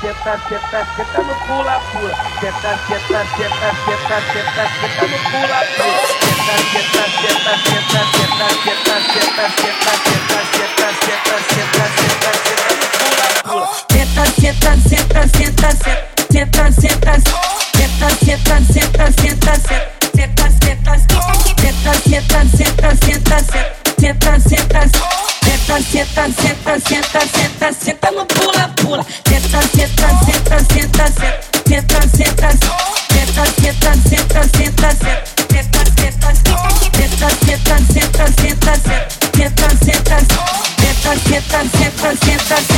senta, senta, senta no pula pula. Senta, senta, senta, senta, senta, senta no pula pula. Senta, senta, senta, senta, senta, senta, senta, senta, senta, senta, senta, senta, senta, senta no pula pula. Senta, senta, senta, senta, senta, senta, senta, senta, senta, senta, senta, senta. Senta, senta, senta, senta, senta, senta, senta, senta, senta. Senta, senta, senta, senta, senta, senta no pula, pula. Senta, senta, senta, senta, senta, senta, senta, senta, senta, senta, senta. Sientan, sientan, sientan, sientan, sientan.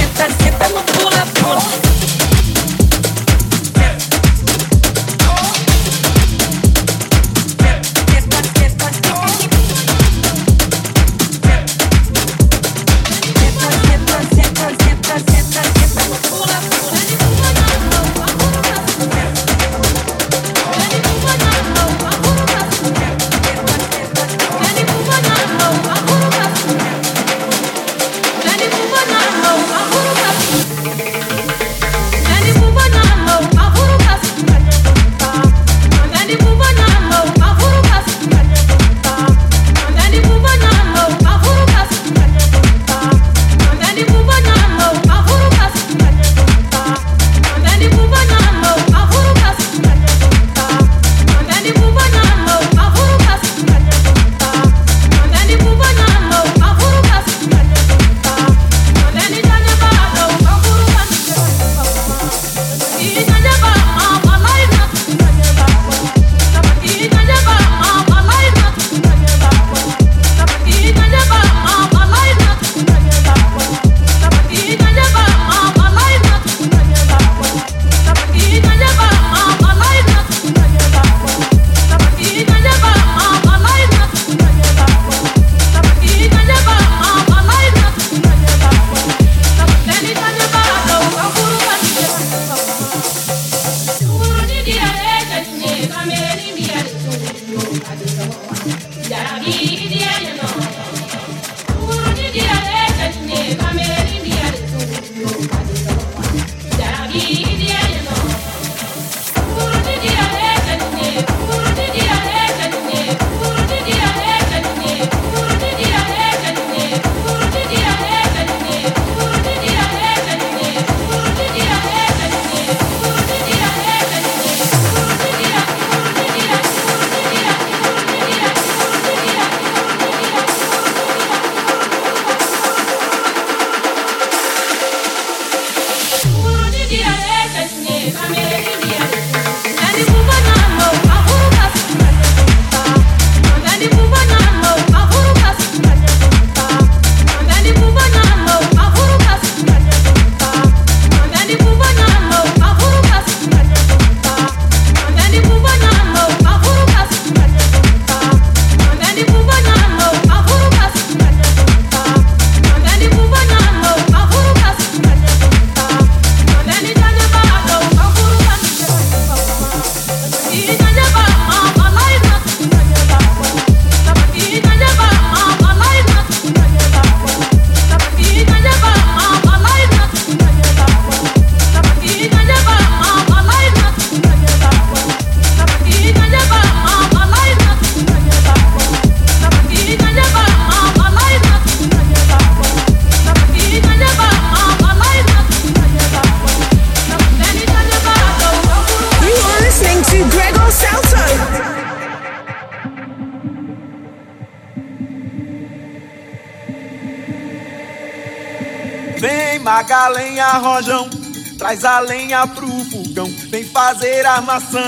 Traz a lenha pro fogão, vem fazer armação.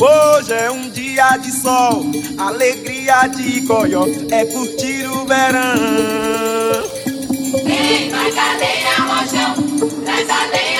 Hoje é um dia de sol, alegria de coió, é curtir o verão. Vem, traz a lenha, rojão, traz a lenha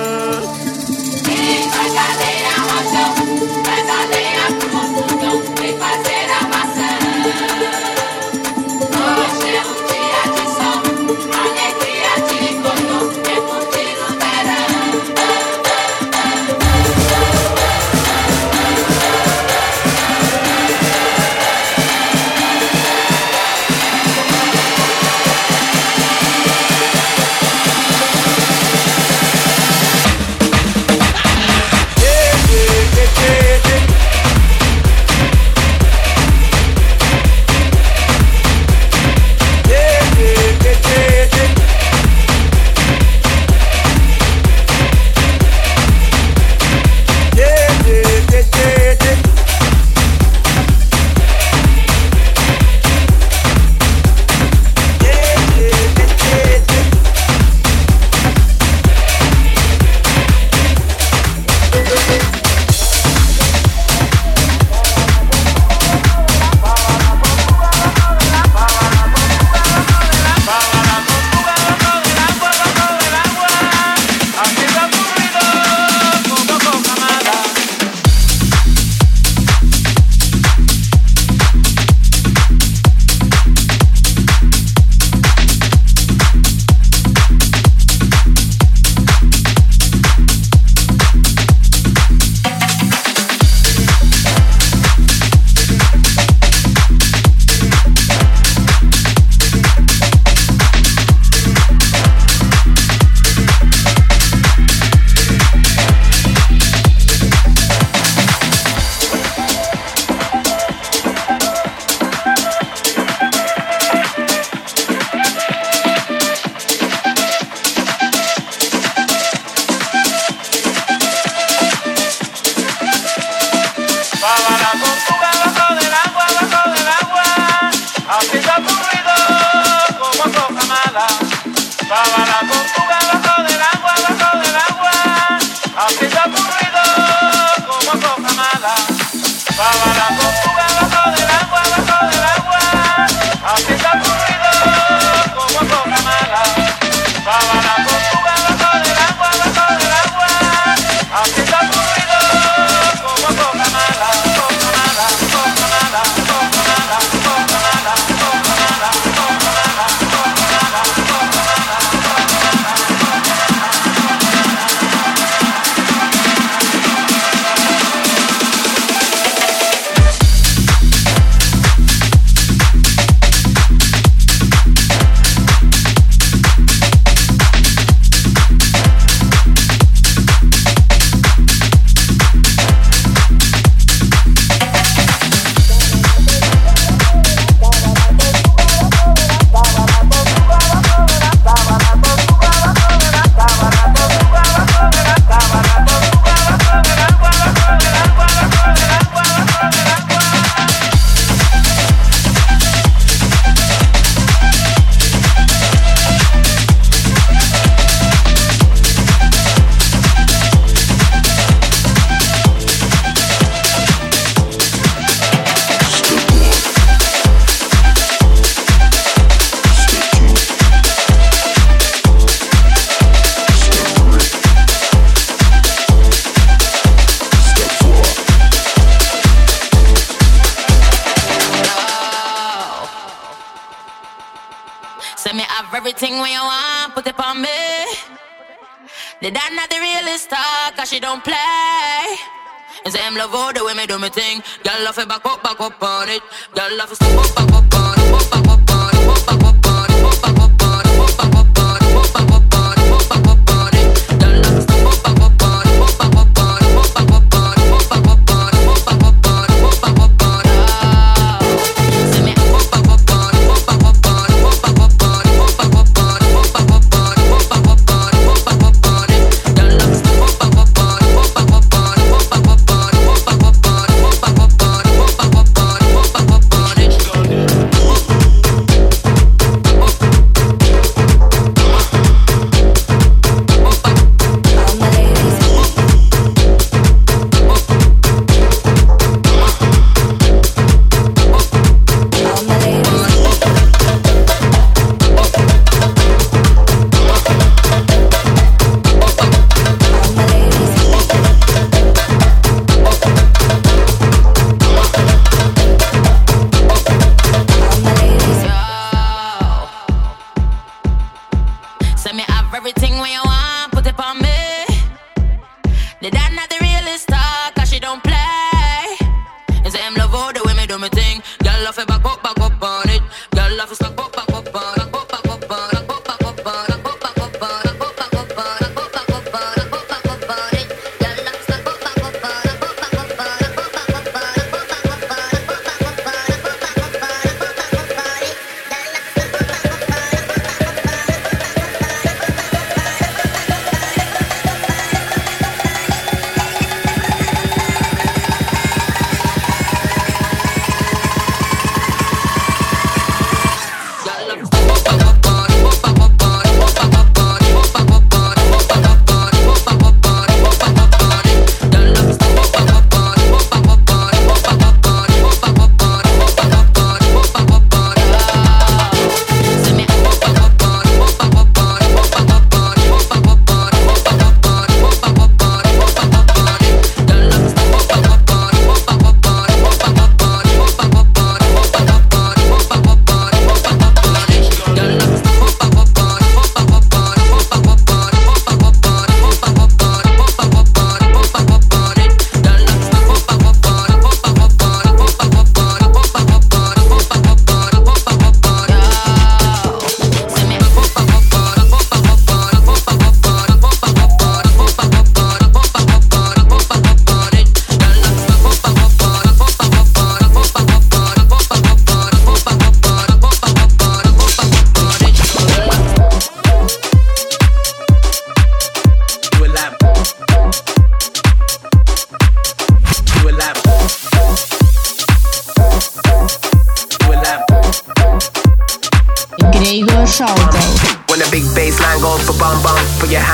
fais back up, back up.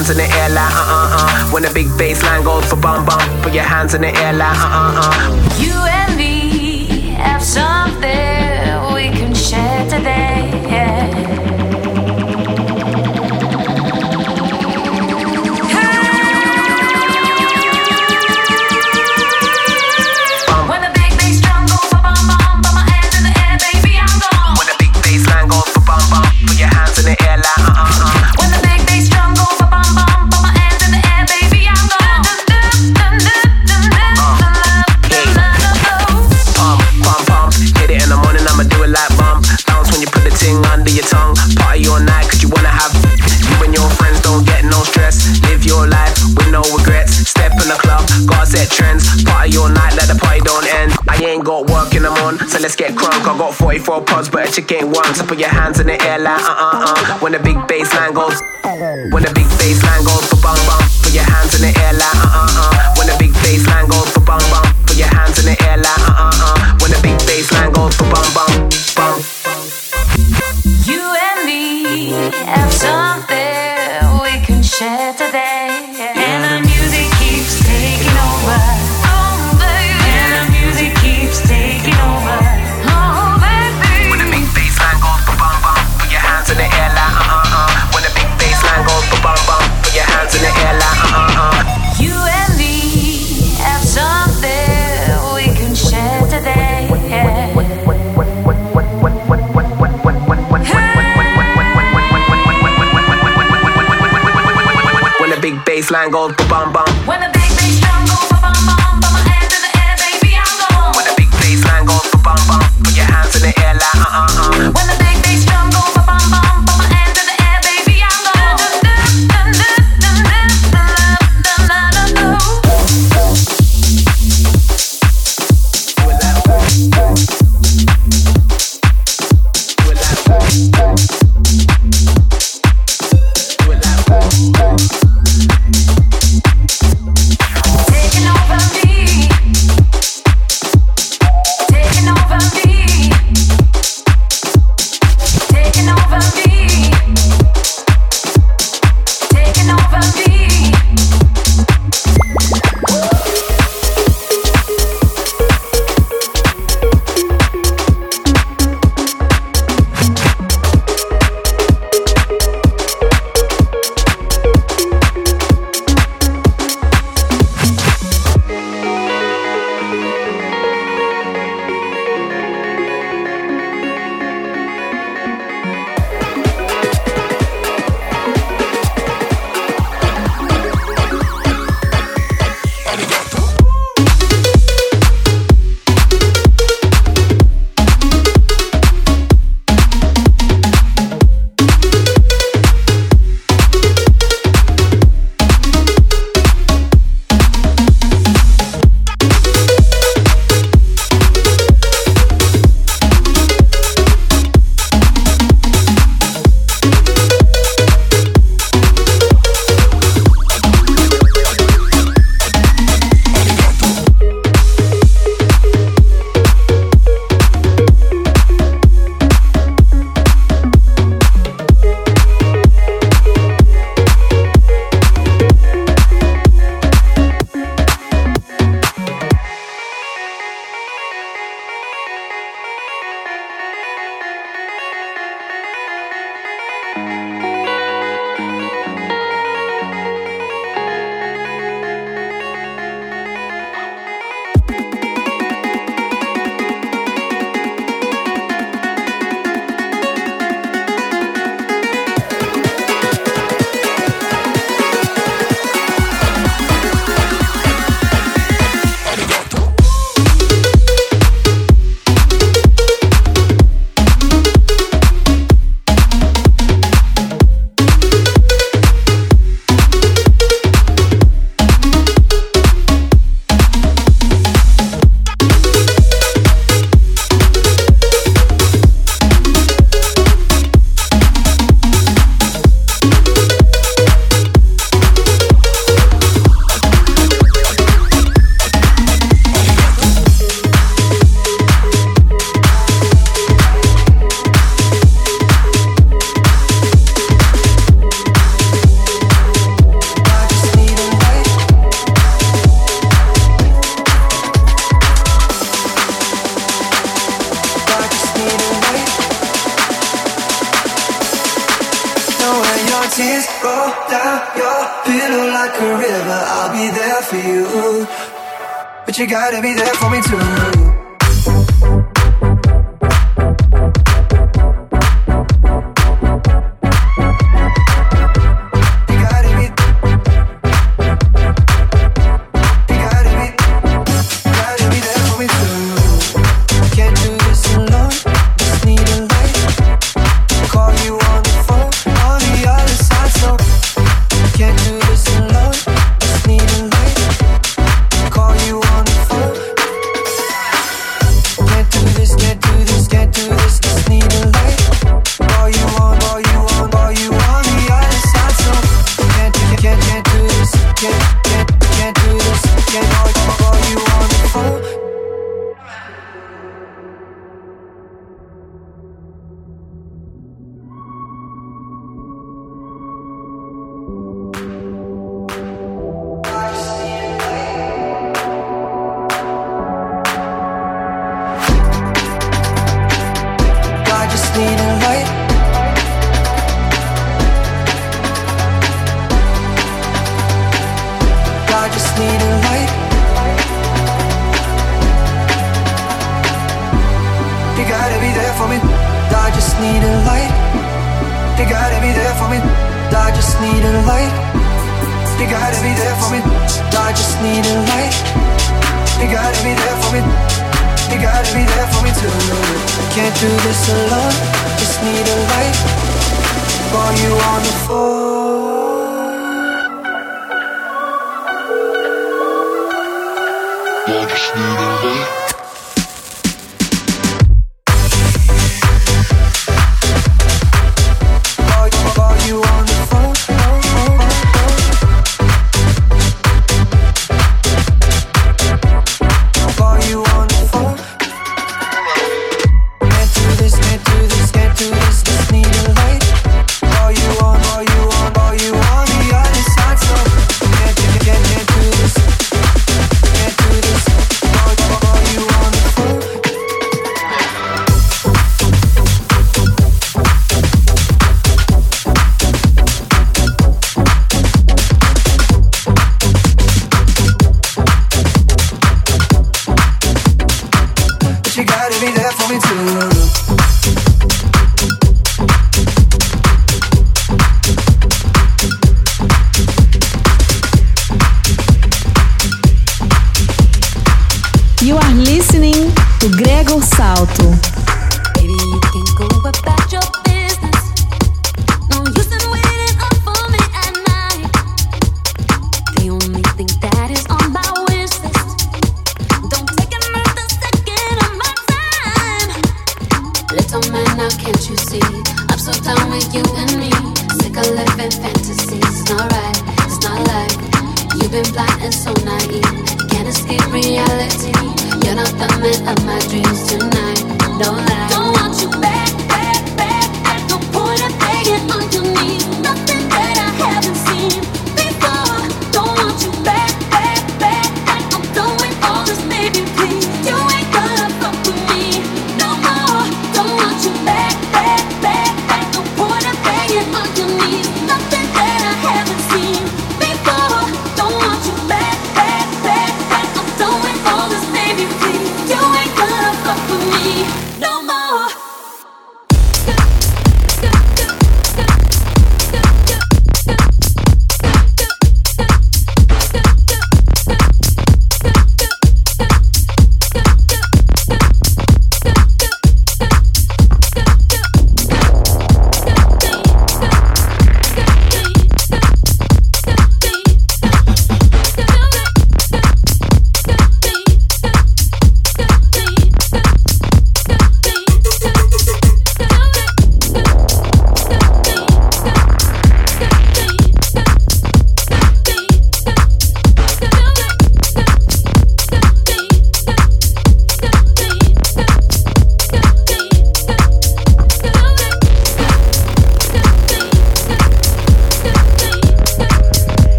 hands in the air like uh uh uh. When the big bass line goes for bum bum, put your hands in the air like uh uh uh. You got 44 pods, but a chick ain't one. So put your hands in the air like uh uh uh. When the big bass line goes, when the big bass line goes, ba bang bang.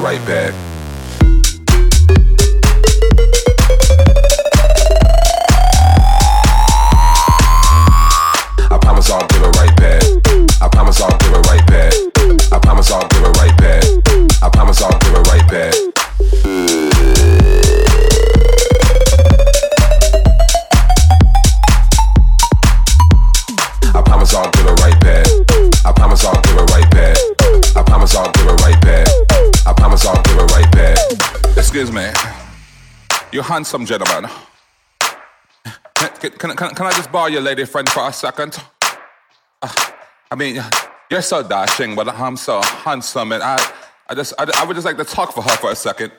Right back. I promise I'll give her right back. I promise I'll give her right back. I promise I'll give her right back. I promise I'll give her right back. Excuse me. You handsome gentleman. Can, can, can, can I just borrow your lady friend for a second? Uh, I mean, you're so dashing, but I'm so handsome, and I, I just, I, I would just like to talk for her for a second.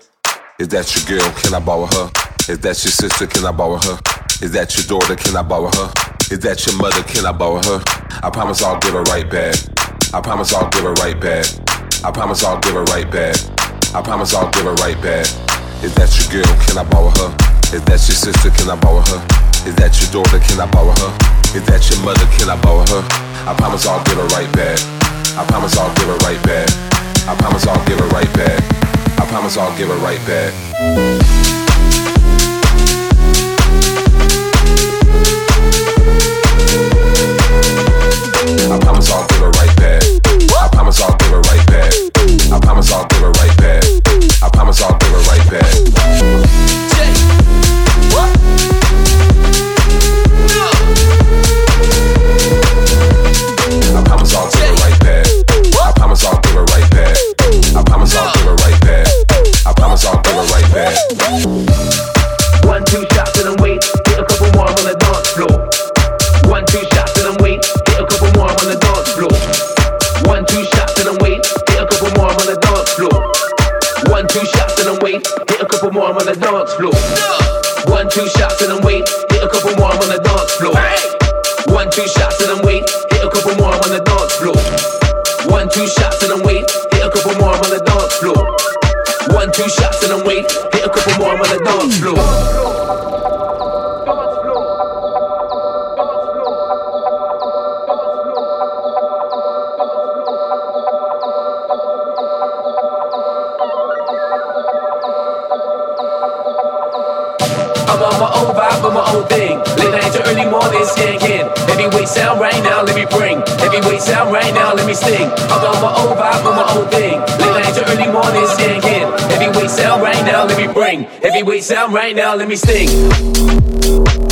Is that your girl? Can I borrow her? Is that your sister? Can I borrow her? Is that your daughter? Can I borrow her? Is that your mother? Can I borrow her? I promise I'll give her right back. I promise I'll give her right back. I promise I'll give her right back. I promise I'll give her right back. Is that your girl? Can I borrow her? Is that your sister? Can I borrow her? Is that your daughter? Can I borrow her? Is that your mother? Can I borrow her? I promise I'll give her right back. I promise I'll give her right back. I promise I'll give her right back. I promise I'll give her right back. I promise I'll give her right back. I promise I'll give her right back. I promise I'll give her right back. Promise I'll give her right back. Promise I'll give her right back. I promise I'll her right back. I promise I'll her right back. I promise I'll her right back. One, two shots and I'm wait. Hit a couple more, on the dance floor. One, two two shots and I'm wait. Hit a couple more, I'm on the dance floor. One, two shots and I'm wait. Hit a couple more, I'm on the dance floor. One, two shots and I'm wait. Hit a couple more, I'm on the dance floor. One, two shots sound right now, let me bring. Heavyweight sound right now, let me sting. I'm on my own vibe, on my own thing. Late night to early morning, skanking. Heavyweight sound right now, let me bring. Heavyweight sound right now, let me sting.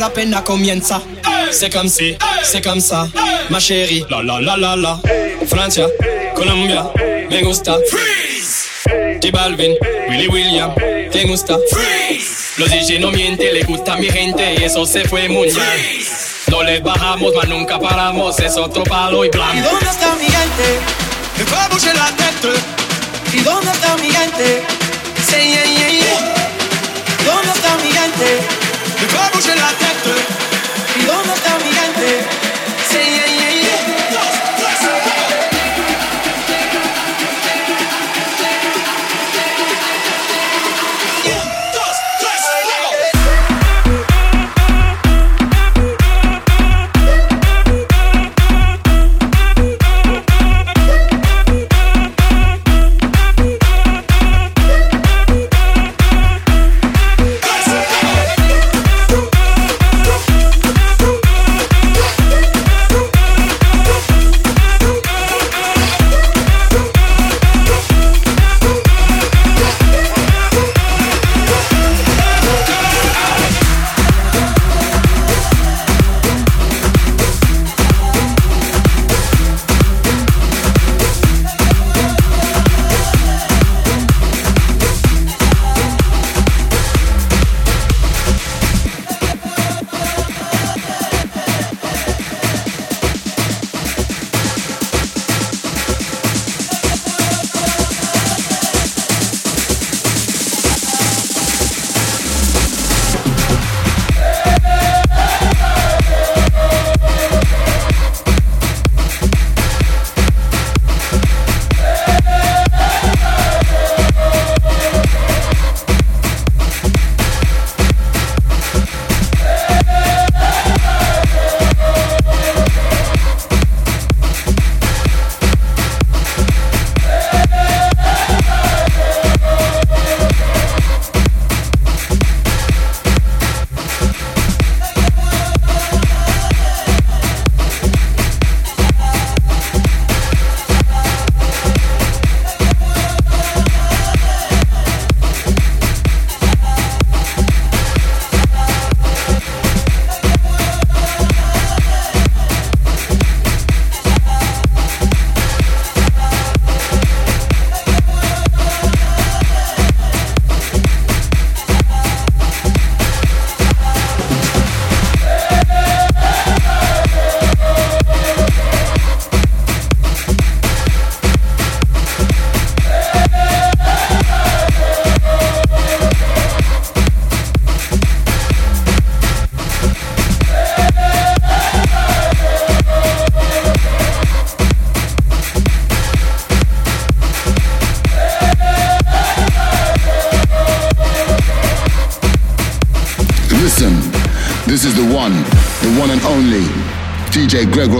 Para apenas comienza. C'est comme si, c'est comme ça, ma chérie. La la la la la. Francia, Colombia, me gusta. Freeze. J Balvin, Willy William, te gusta. Freeze. Los DJ no mienten, le gusta a mi gente y eso se fue muy bien. No les bajamos, mas nunca paramos, es otro palo y ¿Y blanco. dónde está mi gente? Me va a la tête. ¿Y dónde está mi gente? Say bouger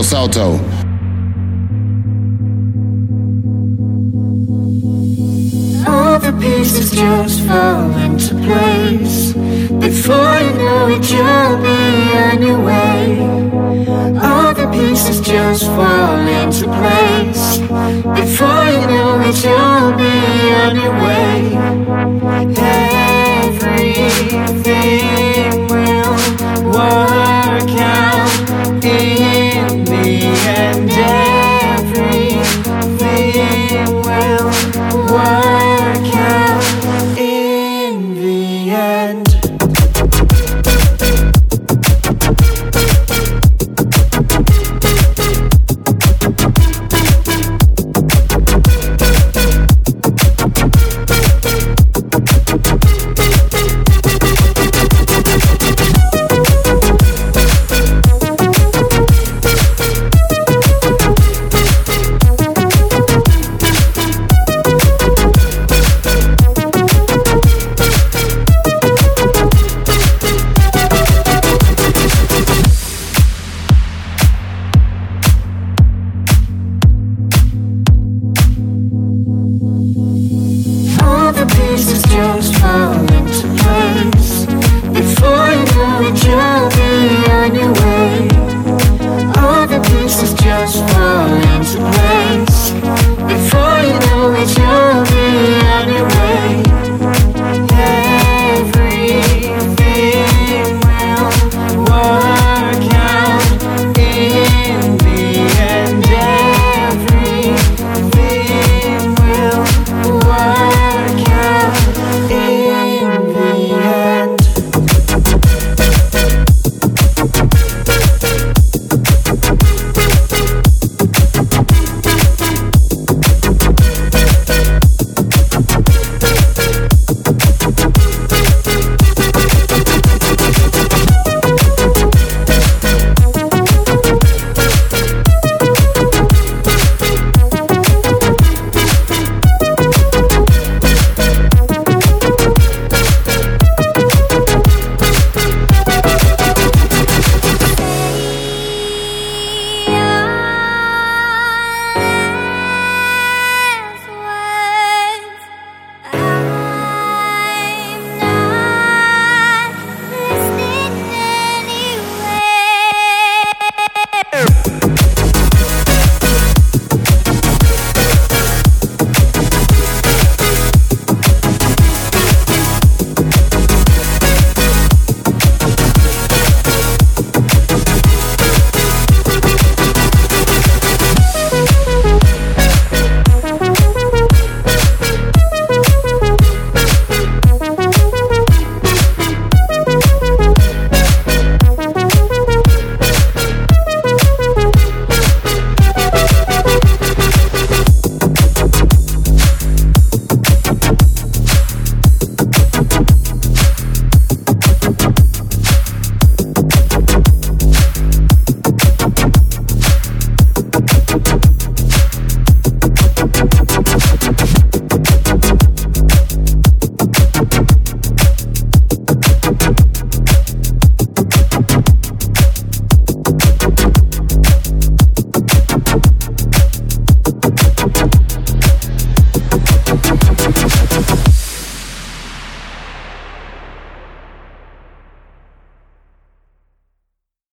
Palo All the pieces just fall into place. Before you know it, you'll be on your way. All the pieces just fall into place. Before you know it, you'll be on your way.